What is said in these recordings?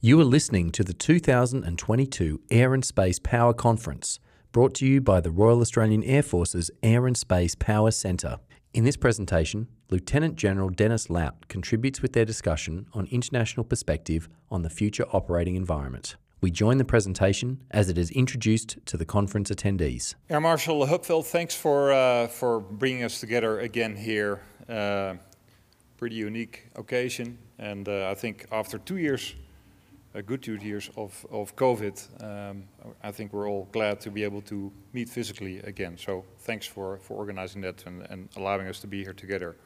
You are listening to the 2022 Air and Space Power Conference, brought to you by the Royal Australian Air Force's Air and Space Power Centre. In this presentation, Lieutenant General Dennis Luyt contributes with their discussion on international perspective on the future operating environment. We join the presentation as it is introduced to the conference attendees. Air Marshal Hupfeld, thanks for, uh, for bringing us together again here. Uh, pretty unique occasion, and uh, I think after two years good two years of, of COVID, um, I think we're all glad to be able to meet physically again. So thanks for, for organizing that and, and allowing us to be here together.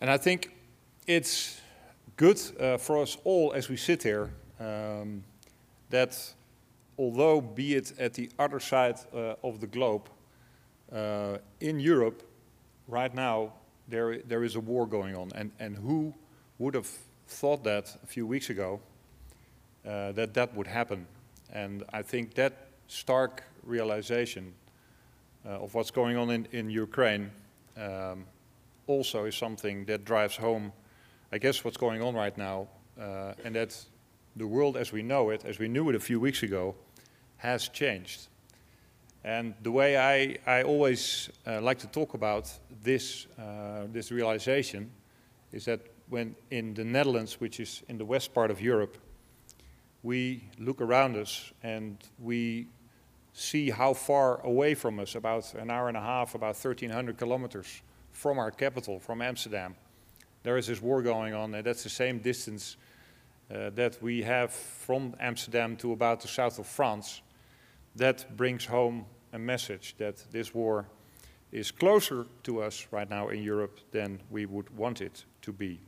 And I think it's good uh, for us all as we sit here um, that although be it at the other side uh, of the globe, uh, in Europe, right now, there, there is a war going on. And, and who would have thought that a few weeks ago uh, that that would happen. And I think that stark realization uh, of what's going on in, in Ukraine um, also is something that drives home, I guess, what's going on right now, uh, and that the world as we know it, as we knew it a few weeks ago, has changed. And the way I, I always uh, like to talk about this, uh, this realization is that when in the Netherlands, which is in the west part of Europe, we look around us and we see how far away from us, about an hour and a half, about 1,300 kilometers from our capital, from Amsterdam, there is this war going on, and that's the same distance uh, that we have from Amsterdam to about the south of France. That brings home a message that this war is closer to us right now in Europe than we would want it to be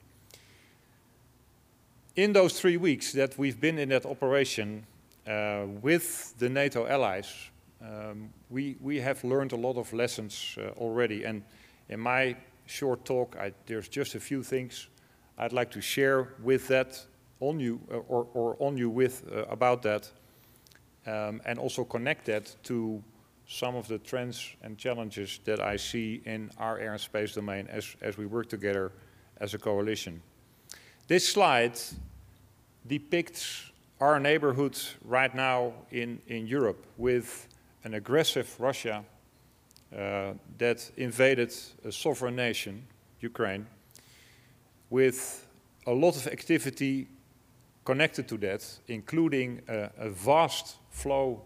in those three weeks that we've been in that operation uh, with the NATO allies, um, we, we have learned a lot of lessons uh, already. And in my short talk, I, there's just a few things I'd like to share with that on you, uh, or, or on you with uh, about that, um, and also connect that to some of the trends and challenges that I see in our air and space domain as, as we work together as a coalition. This slide depicts our neighborhood right now in, in Europe with an aggressive Russia uh, that invaded a sovereign nation, Ukraine, with a lot of activity connected to that, including a, a vast flow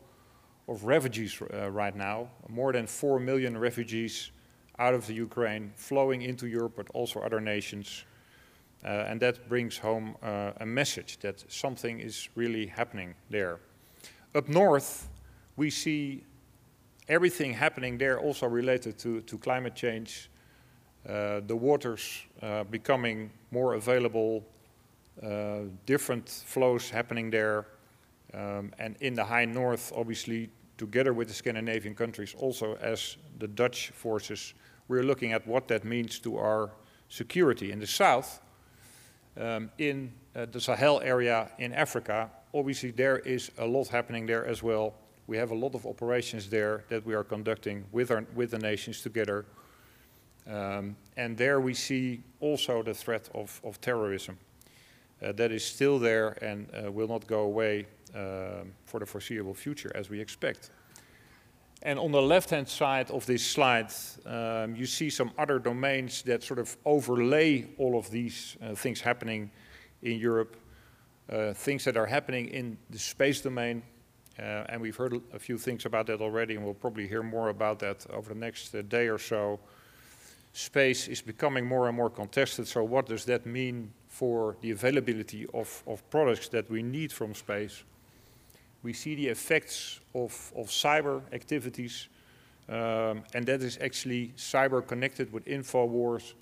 of refugees uh, right now, more than 4 million refugees out of the Ukraine flowing into Europe, but also other nations and that brings home uh, a message that something is really happening there. Up north, we see everything happening there also related to, to climate change, uh, the waters uh, becoming more available, uh, different flows happening there, um, and in the high north, obviously, together with the Scandinavian countries, also as the Dutch forces, we're looking at what that means to our security. In the south, um, in uh, the Sahel area in Africa, obviously there is a lot happening there as well. We have a lot of operations there that we are conducting with, our, with the nations together. Um, and there we see also the threat of, of terrorism. Uh, that is still there and uh, will not go away uh, for the foreseeable future as we expect. And on the left-hand side of this slide, um, you see some other domains that sort of overlay all of these uh, things happening in Europe, uh, things that are happening in the space domain. Uh, and we've heard a few things about that already, and we'll probably hear more about that over the next uh, day or so. Space is becoming more and more contested, so what does that mean for the availability of, of products that we need from space? We see the effects of, of cyber activities, um, and that is actually cyber connected with info wars.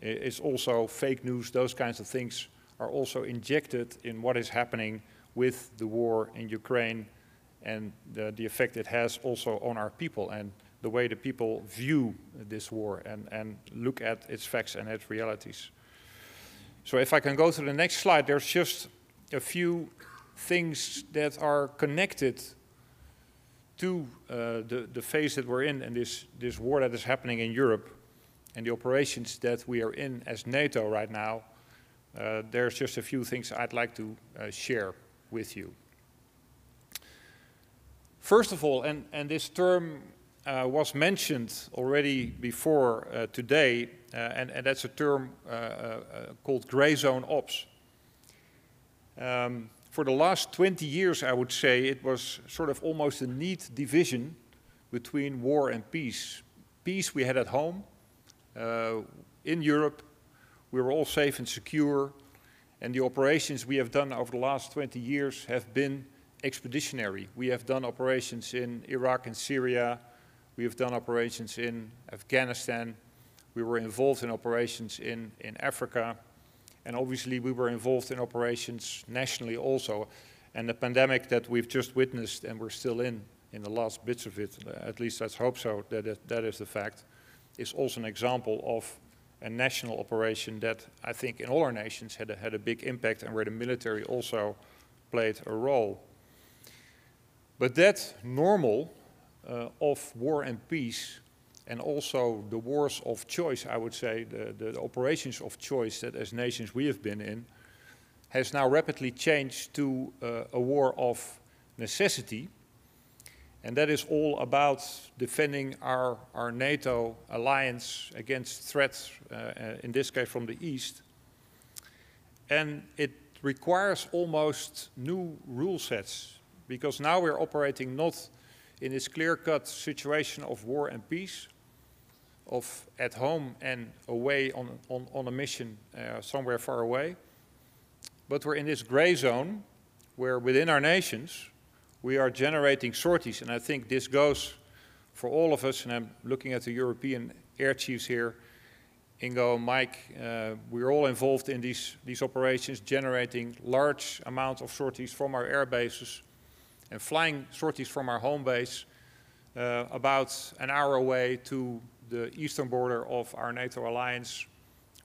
It's also fake news, those kinds of things are also injected in what is happening with the war in Ukraine and the, the effect it has also on our people and the way the people view this war and, and look at its facts and its realities. So if I can go to the next slide, there's just a few things that are connected to uh, the, the phase that we're in and this, this war that is happening in Europe and the operations that we are in as NATO right now, uh, there's just a few things I'd like to uh, share with you. First of all, and, and this term uh, was mentioned already before uh, today, uh, and, and, that's a term called gray zone ops. Um, for the last 20 years, I would say, it was sort of almost a neat division between war and peace. Peace we had at home, uh, in Europe, we were all safe and secure, and the operations we have done over the last 20 years have been expeditionary. We have done operations in Iraq and Syria, we have done operations in Afghanistan. We were involved in operations in, in Africa. And obviously we were involved in operations nationally also. And the pandemic that we've just witnessed and we're still in, in the last bits of it, at least let's hope so, that that is the fact, is also an example of a national operation that I think in all our nations had a, had a big impact and where the military also played a role. But that normal uh, of war and peace and also the wars of choice, I would say, the, the, operations of choice that as nations we have been in, has now rapidly changed to uh, a war of necessity. And that is all about defending our, our NATO alliance against threats, uh, uh in this case from the east. And it requires almost new rule sets because now we're operating not in this clear-cut situation of war and peace, of at home and away on, on, on a mission uh, somewhere far away. But we're in this gray zone where within our nations we are generating sorties. And I think this goes for all of us, and I'm looking at the European air chiefs here, Ingo, Mike, uh, we're all involved in these, these operations, generating large amounts of sorties from our air bases and flying sorties from our home base uh, about an hour away to the eastern border of our NATO alliance,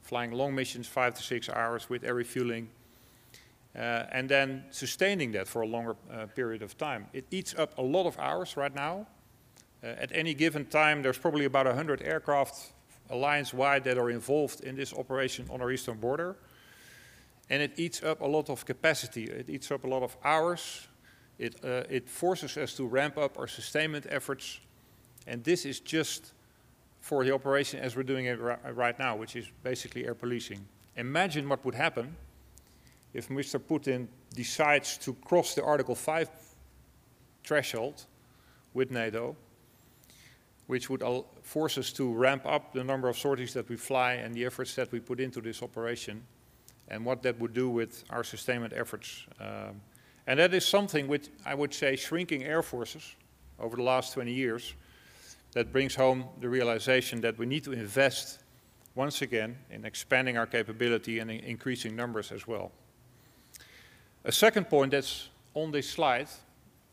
flying long missions, five to six hours with air refueling, uh, and then sustaining that for a longer uh, period of time. It eats up a lot of hours right now. Uh, at any given time, there's probably about 100 aircraft alliance-wide that are involved in this operation on our eastern border. And it eats up a lot of capacity. It eats up a lot of hours, it, uh, it forces us to ramp up our sustainment efforts. And this is just for the operation as we're doing it right now, which is basically air policing. Imagine what would happen if Mr. Putin decides to cross the Article 5 threshold with NATO, which would force us to ramp up the number of sorties that we fly and the efforts that we put into this operation, and what that would do with our sustainment efforts. Um, and that is something which I would say shrinking air forces over the last 20 years that brings home the realization that we need to invest once again in expanding our capability and in increasing numbers as well. A second point that's on this slide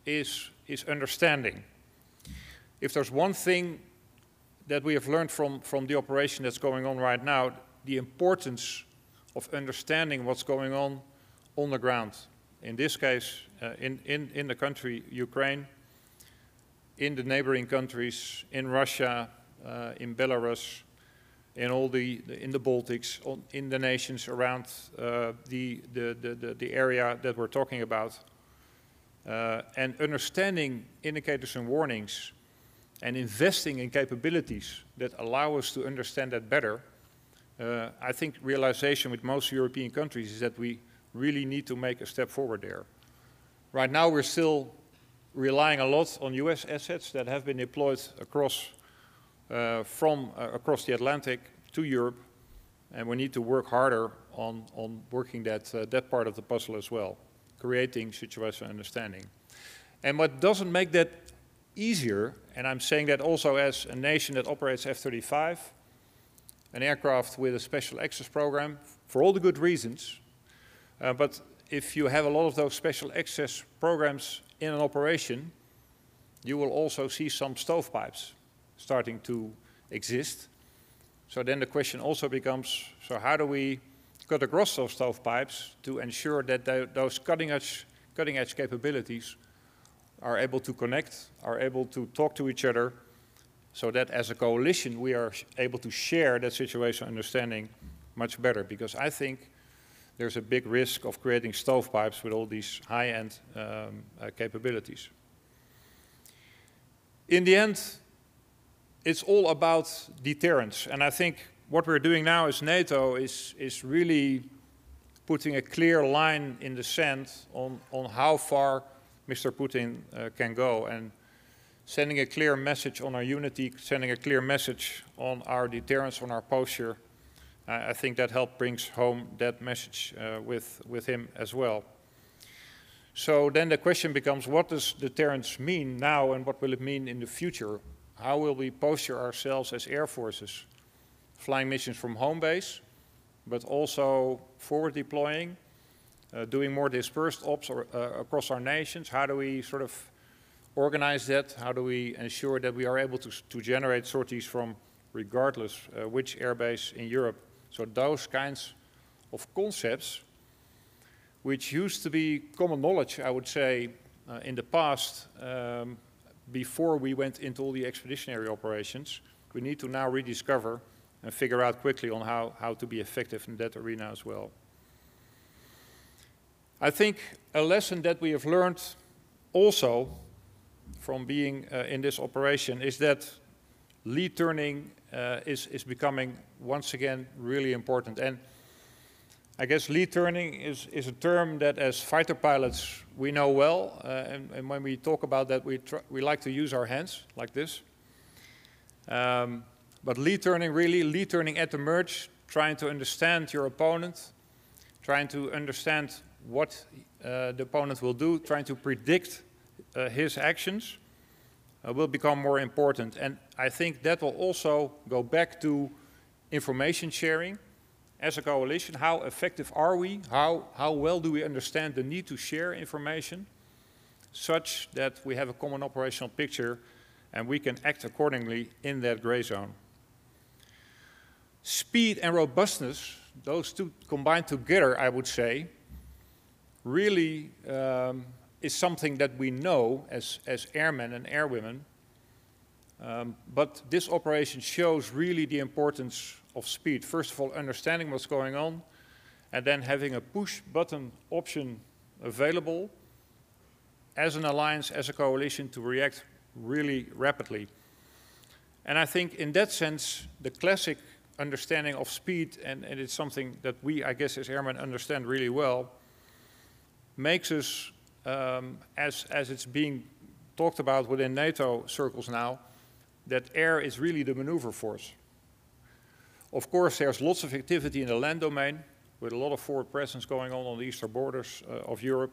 is, is understanding. If there's one thing that we have learned from, from the operation that's going on right now, the importance of understanding what's going on on the ground in this case, uh, in, in, in the country Ukraine, in the neighboring countries, in Russia, uh, in Belarus, in all the, the in the Baltics, on, in the nations around uh, the, the, the, the, area that we're talking about, uh, and understanding indicators and warnings, and investing in capabilities that allow us to understand that better. Uh, I think realization with most European countries is that we really need to make a step forward there. Right now, we're still relying a lot on US assets that have been deployed across, uh, from uh, across the Atlantic to Europe, and we need to work harder on, on working that, uh, that part of the puzzle as well, creating situational understanding. And what doesn't make that easier, and I'm saying that also as a nation that operates F-35, an aircraft with a special access program, for all the good reasons, uh, but if you have a lot of those special access programs in an operation, you will also see some stovepipes starting to exist. So then the question also becomes, so how do we cut across those stovepipes to ensure that those cutting edge, cutting edge capabilities are able to connect, are able to talk to each other, so that as a coalition we are able to share that situation understanding much better. Because I think there's a big risk of creating stovepipes with all these high-end um, uh, capabilities. In the end, it's all about deterrence. And I think what we're doing now as NATO is, is really putting a clear line in the sand on, on how far Mr. Putin uh, can go and sending a clear message on our unity, sending a clear message on our deterrence, on our posture. Uh, I think that help brings home that message uh, with, with him as well. So then the question becomes, what does deterrence mean now and what will it mean in the future? How will we posture ourselves as air forces, flying missions from home base, but also forward deploying, uh, doing more dispersed ops or, uh, across our nations? How do we sort of organize that? How do we ensure that we are able to, to generate sorties from regardless uh, which airbase in Europe? So those kinds of concepts, which used to be common knowledge, I would say, uh, in the past, um, before we went into all the expeditionary operations, we need to now rediscover and figure out quickly on how, how to be effective in that arena as well. I think a lesson that we have learned also from being uh, in this operation is that lead turning uh, is, is becoming once again really important. And I guess lead turning is, is a term that as fighter pilots we know well. Uh, and, and, when we talk about that, we, we like to use our hands like this. Um, but lead turning, really, lead turning at the merge, trying to understand your opponent, trying to understand what uh, the opponent will do, trying to predict uh, his actions uh, will become more important. And I think that will also go back to information sharing as a coalition. How effective are we? How, how well do we understand the need to share information such that we have a common operational picture and we can act accordingly in that gray zone? Speed and robustness, those two combined together, I would say, really um, is something that we know as, as airmen and airwomen. Um, but this operation shows really the importance of speed. First of all, understanding what's going on, and then having a push button option available as an alliance, as a coalition to react really rapidly. And I think in that sense, the classic understanding of speed, and, and it's something that we, I guess, as airmen understand really well, makes us um, as, as it's being talked about within NATO circles now, that air is really the maneuver force. Of course, there's lots of activity in the land domain, with a lot of forward presence going on on the eastern borders uh, of Europe.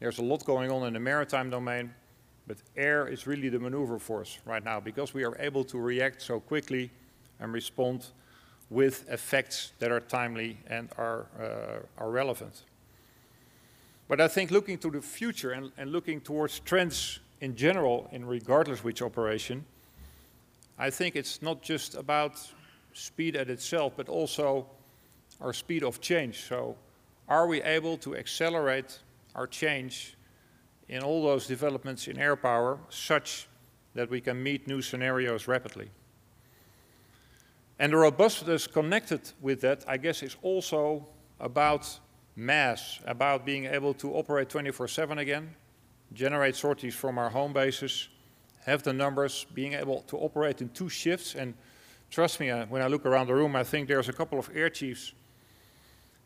There's a lot going on in the maritime domain, but air is really the maneuver force right now because we are able to react so quickly and respond with effects that are timely and are, uh, are relevant. But I think looking to the future and, and looking towards trends in general, in regardless which operation, I think it's not just about speed at itself, but also our speed of change. So are we able to accelerate our change in all those developments in air power such that we can meet new scenarios rapidly? And the robustness connected with that, I guess, is also about mass, about being able to operate 24-7 again, generate sorties from our home bases, have the numbers, being able to operate in two shifts. And trust me, uh, when I look around the room, I think there's a couple of air chiefs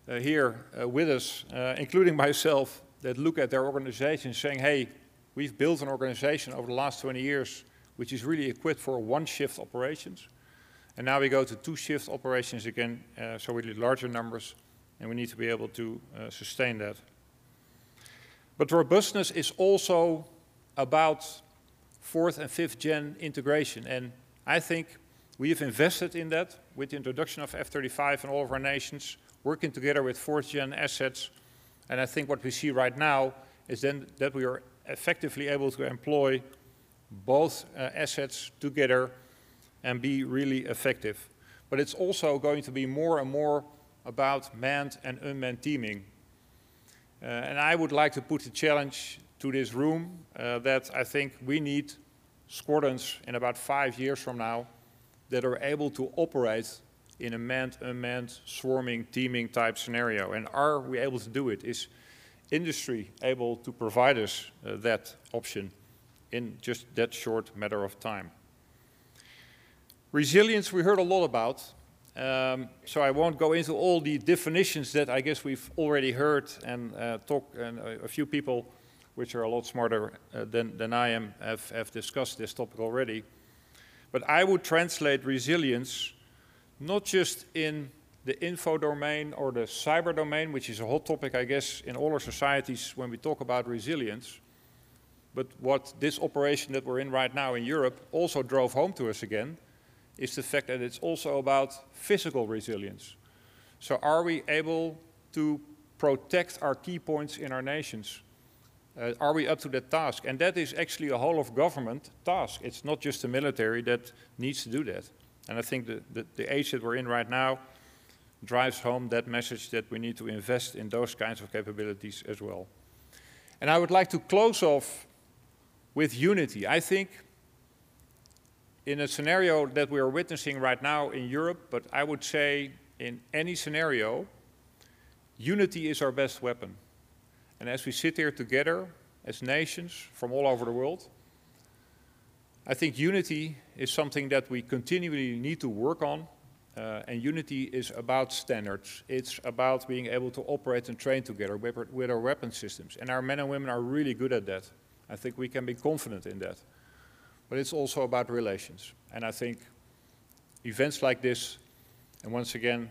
uh, here uh, with us, uh, including myself, that look at their organization saying, hey, we've built an organization over the last 20 years which is really equipped for one shift operations. And now we go to two shift operations again, uh, so we need larger numbers and we need to be able to uh, sustain that. But robustness is also about fourth and fifth gen integration, and I think we have invested in that with the introduction of F-35 in all of our nations, working together with fourth gen assets, and I think what we see right now is then that we are effectively able to employ both uh, assets together and be really effective. But it's also going to be more and more about manned and unmanned teaming. Uh, and I would like to put the challenge to this room uh, that I think we need squadrons in about five years from now that are able to operate in a manned, unmanned, swarming, teaming type scenario. And are we able to do it? Is industry able to provide us uh, that option in just that short matter of time? Resilience, we heard a lot about. Um, so I won't go into all the definitions that I guess we've already heard and uh, talk, and a, few people, which are a lot smarter uh, than, than I am, have, have discussed this topic already. But I would translate resilience not just in the info domain or the cyber domain, which is a hot topic, I guess, in all our societies when we talk about resilience, but what this operation that we're in right now in Europe also drove home to us again is the fact that it's also about physical resilience. So are we able to protect our key points in our nations? Uh, are we up to that task? And that is actually a whole of government task. It's not just the military that needs to do that. And I think the, the, the age that we're in right now drives home that message that we need to invest in those kinds of capabilities as well. And I would like to close off with unity. I think in a scenario that we are witnessing right now in Europe, but I would say in any scenario, unity is our best weapon. And as we sit here together as nations from all over the world, I think unity is something that we continually need to work on. Uh, and unity is about standards. It's about being able to operate and train together with, with our weapon systems. And our men and women are really good at that. I think we can be confident in that. But it's also about relations. And I think events like this, and once again,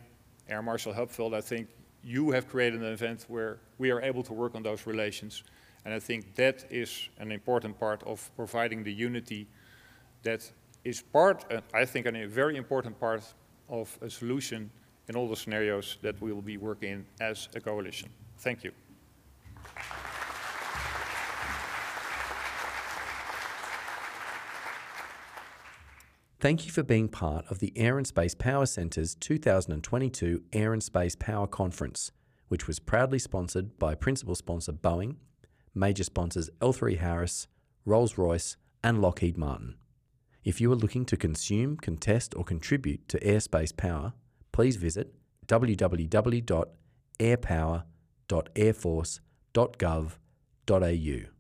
Air Marshal Hupfeld, I think you have created an event where we are able to work on those relations. And I think that is an important part of providing the unity that is part, uh, I think, a very important part of a solution in all the scenarios that we will be working in as a coalition. Thank you. Thank you for being part of the Air and Space Power Centre's 2022 Air and Space Power Conference, which was proudly sponsored by principal sponsor Boeing, major sponsors L3 Harris, Rolls Royce, and Lockheed Martin. If you are looking to consume, contest, or contribute to airspace power, please visit www.airpower.airforce.gov.au.